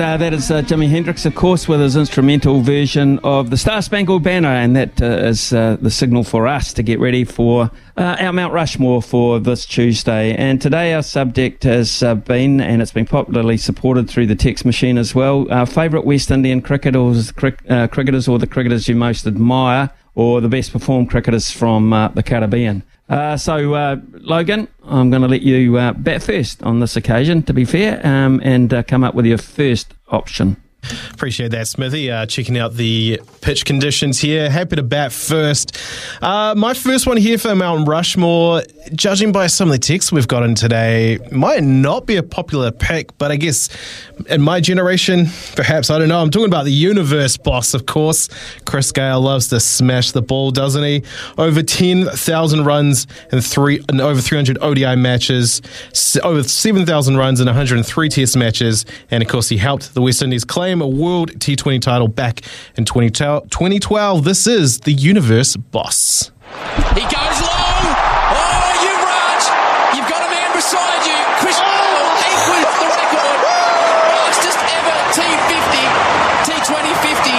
Uh, that is uh, Jimi Hendrix, of course, with his instrumental version of the Star Spangled Banner, and that uh, is uh, the signal for us to get ready for uh, our Mount Rushmore for this Tuesday. And today our subject has been, and it's been popularly supported through the text machine as well, our favourite West Indian cricketers, cric- cricketers or the cricketers you most admire, or the best performed cricketers from the Caribbean. Uh, so, uh, Logan, I'm going to let you uh, bat first on this occasion, to be fair, um, and uh, come up with your first option. Appreciate that, Smithy. Uh, checking out the pitch conditions here. Happy to bat first. Uh, my first one here for Mount Rushmore, judging by some of the texts we've gotten today, might not be a popular pick, but I guess in my generation, perhaps, I don't know. I'm talking about the universe boss, of course. Chris Gayle loves to smash the ball, doesn't he? Over 10,000 runs and three and over 300 ODI matches, over 7,000 runs in 103 test matches, and of course, he helped the West Indies claim claim a World T20 title back in 2012. This is the Universe Boss. He goes long. Oh, Yuvraj, you've got a man beside you. Chris oh. equals the record. Fastest ever T50, T20 50,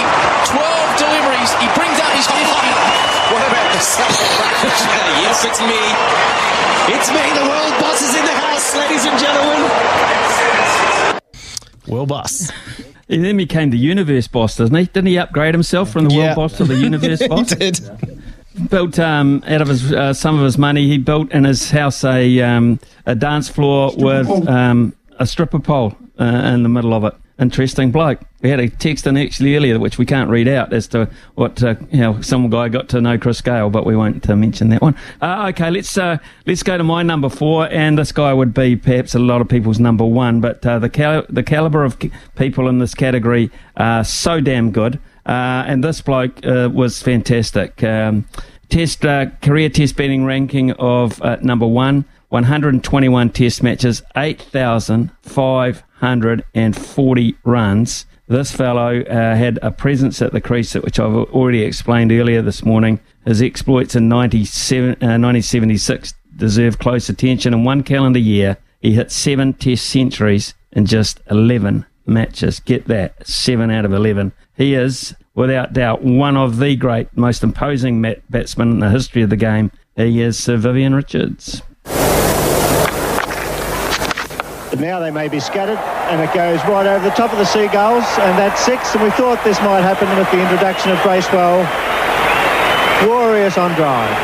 12 deliveries. He brings out his 50. what about the celebration? yes, it's me. It's me, the world boss is in the house, ladies and gentlemen. World boss. He then became the universe boss, doesn't he? Didn't he upgrade himself from the world boss to the universe boss? he did. Built um, out of his uh, some of his money. He built in his house a um, a dance floor stripper with um, a stripper pole uh, in the middle of it interesting bloke. We had a text in actually earlier, which we can't read out as to what uh, how some guy got to know Chris Gayle, but we won't uh, mention that one. Uh, okay, let's uh, let's go to my number four, and this guy would be perhaps a lot of people's number one, but uh, the cal- the caliber of people in this category are so damn good, uh, and this bloke was fantastic. Um, test career test betting ranking of number one. 121 test matches, 8,540 runs. This fellow uh, had a presence at the crease, which I've already explained earlier this morning. His exploits in 97, uh, 1976 deserve close attention. In one calendar year, he hit seven test centuries in just 11 matches. Get that, seven out of 11. He is, without doubt, one of the great, most imposing batsmen in the history of the game. He is Sir Vivian Richards. But now they may be scattered, and it goes right over the top of the Seagulls, and that's six. And we thought this might happen with the introduction of Bracewell. Glorious on drive.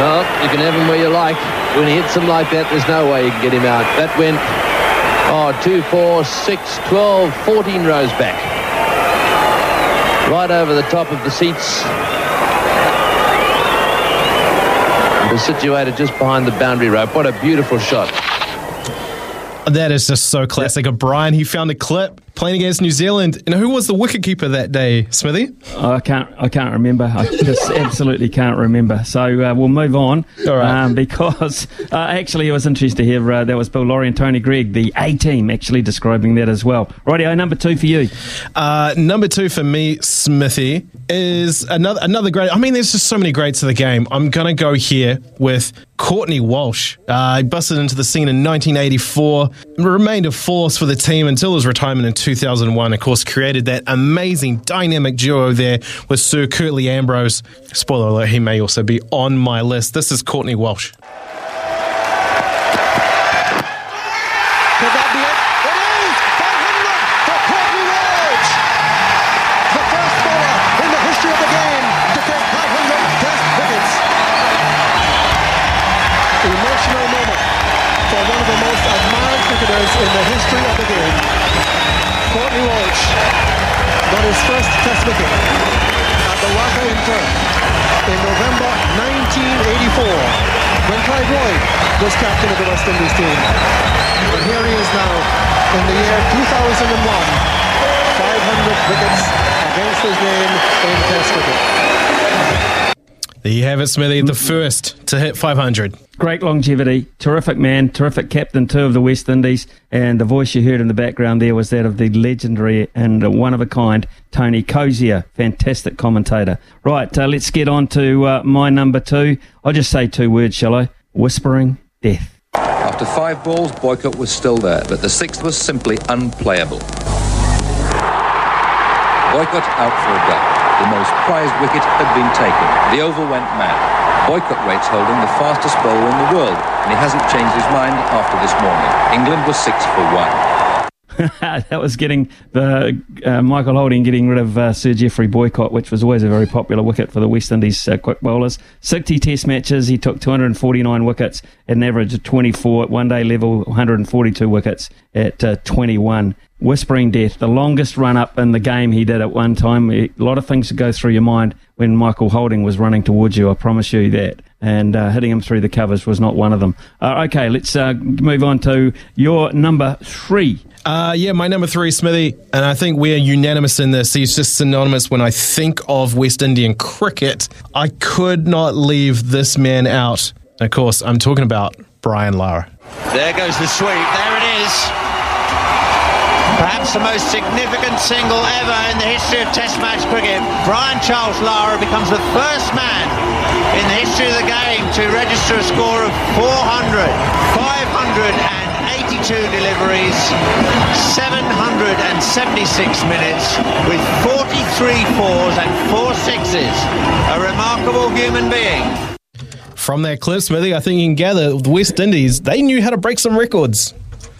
Well, you can have him where you like. When he hits them like that, there's no way you can get him out. That went, oh, 2, 4, 6, 12, 14 rows back. Right over the top of the seats. It was situated just behind the boundary rope. What a beautiful shot. That is just so classic. Yeah. O'Brien, he found a clip playing against New Zealand. And who was the wicketkeeper that day, Smithy? Oh, I can't. I can't remember. I just absolutely can't remember. So uh, we'll move on. All right. Um, because uh, actually, it was interesting to hear uh, that was Bill Lawry and Tony Greig, the A team, actually describing that as well. Rightio, number two for you. Uh, number two for me, Smithy, is another another great. I mean, there's just so many greats of the game. I'm gonna go here with Courtney Walsh. Uh, he busted into the scene in 1984, remained a force for the team until his retirement in 2001. Of course, created that amazing dynamic duo there with Sir Curtly Ambrose. Spoiler alert, he may also be on my list. This is Courtney Walsh. one of the most admired cricketers in the history of the game, Courtney Walsh, got his first Test wicket at the WACA in Perth in November 1984 when Clive Lloyd was captain of the West Indies team. And here he is now in the year 2001, 500 wickets against his name in Test cricket. There you have it, Smithy, the first to hit 500. Great longevity, terrific man, terrific captain too of the West Indies, and the voice you heard in the background there was that of the legendary and one of a kind Tony Cozier, fantastic commentator. Right, uh, let's get on to uh, my number two. I'll just say two words, shall I? Whispering death. After five balls, Boycott was still there, but the sixth was simply unplayable. Boycott out for a duck. The most prized wicket had been taken. The oval went mad. Boycott rates Holding the fastest bowler in the world, and he hasn't changed his mind after this morning. England was six for one. that was getting the uh, Michael Holding getting rid of uh, Sir Geoffrey Boycott, which was always a very popular wicket for the West Indies uh, quick bowlers. 60 Test matches, he took 249 wickets an average of 24 at one day level, 142 wickets at uh, 21. Whispering Death, the longest run up in the game he did at one time. A lot of things go through your mind when Michael Holding was running towards you, I promise you that. And uh, hitting him through the covers was not one of them. Uh, okay, let's uh, move on to your number three. Uh, yeah, my number three, Smithy, and I think we're unanimous in this. He's just synonymous when I think of West Indian cricket. I could not leave this man out. Of course, I'm talking about Brian Lara. There goes the sweep. There it is. Perhaps the most significant single ever in the history of Test match cricket. Brian Charles Lara becomes the first man in the history of the game to register a score of 400. 582 deliveries, 776 minutes with 43 fours and four sixes. A remarkable human being. From that clip, Smithy, I think you can gather the West Indies, they knew how to break some records.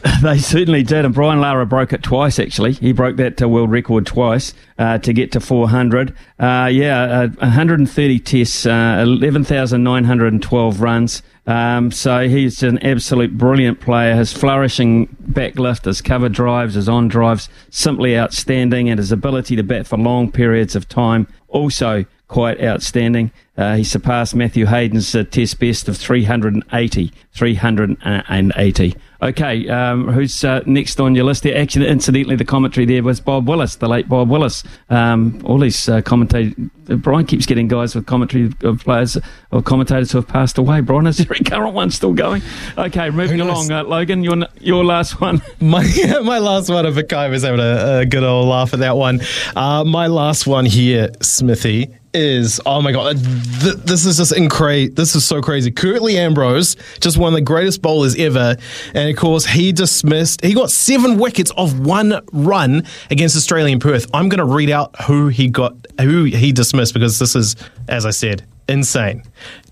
They certainly did, and Brian Lara broke it twice. Actually, he broke that uh, world record twice uh, to get to 400. Uh, yeah, uh, 130 tests, uh, 11,912 runs. Um, so he's an absolute brilliant player. His flourishing backlift, his cover drives, his on drives, simply outstanding, and his ability to bat for long periods of time also quite outstanding. Uh, he surpassed Matthew Hayden's uh, test best of 380. 380. Okay, um, who's uh, next on your list there? Actually, incidentally, the commentary there was Bob Willis, the late Bob Willis. Um, all these uh, commentators, Brian keeps getting guys with commentary of players or commentators who have passed away. Brian, is there a current one still going? Okay, moving along. Uh, Logan, your your last one. My my last one, if Kai was having a, a, good old laugh at that one. Uh, my last one here, Smithy, is oh my god, th- this is just incredible. This is so crazy. Curtly Ambrose, just one of the greatest bowlers ever, and of course he dismissed. He got seven wickets of one run against Australian Perth. I'm going to read out who he got, who he dismissed because this is, as I said, insane.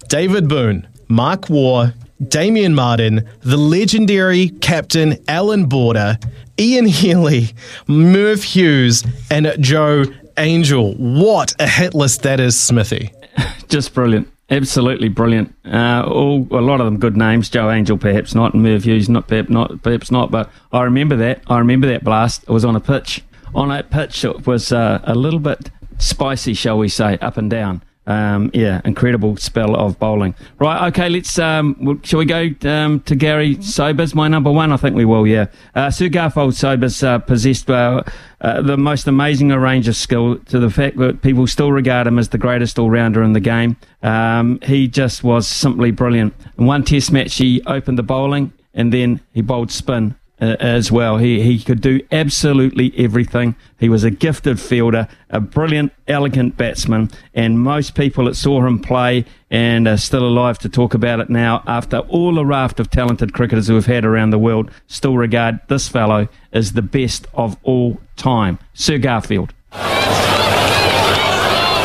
David Boon, Mark Waugh, Damien Martyn, the legendary captain Allan Border, Ian Healy, Merv Hughes, and Jo Angel. What a hit list that is, Smithy. Just brilliant. Absolutely brilliant. Uh, all a lot of them good names. Jo Angel, perhaps not. Merv Hughes, not perhaps not. Perhaps not. But I remember that. I remember that blast. It was on a pitch. On that pitch, it was uh, a little bit spicy, shall we say, up and down. Um, yeah, incredible spell of bowling. Right, okay, let's. Um, shall we go um, to Gary Sobers, my number one? I think we will. Yeah, uh, Sir Garfield Sobers uh, possessed uh, uh, the most amazing range of skill to the fact that people still regard him as the greatest all rounder in the game. Um, he just was simply brilliant. In one Test match, he opened the bowling and then he bowled spin uh, as well. He he could do absolutely everything. He was a gifted fielder, a brilliant, elegant batsman, and most people that saw him play and are still alive to talk about it now, after all the raft of talented cricketers who have had around the world, still regard this fellow as the best of all time, Sir Garfield.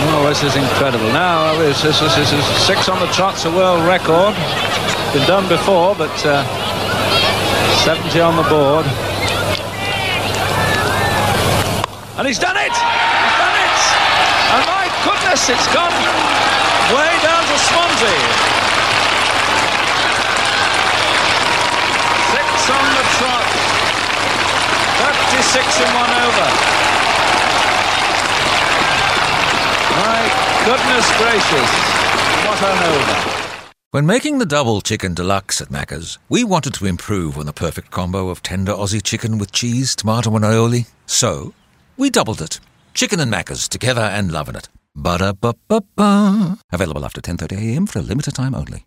Oh, this is incredible. Now, this, this, this, is six on the trot's a world record. Been done before, but. Uh 70 on the board. And he's done it! He's done it! And my goodness, it's gone way down to Swansea. Six on the trot. 36 in one over. My goodness gracious. What an over. When making the double chicken deluxe at Macca's, we wanted to improve on the perfect combo of tender Aussie chicken with cheese, tomato, and aioli. So, we doubled it. Chicken and Macca's together and loving it. Ba-da-ba-ba-ba. Available after 10.30am for a limited time only.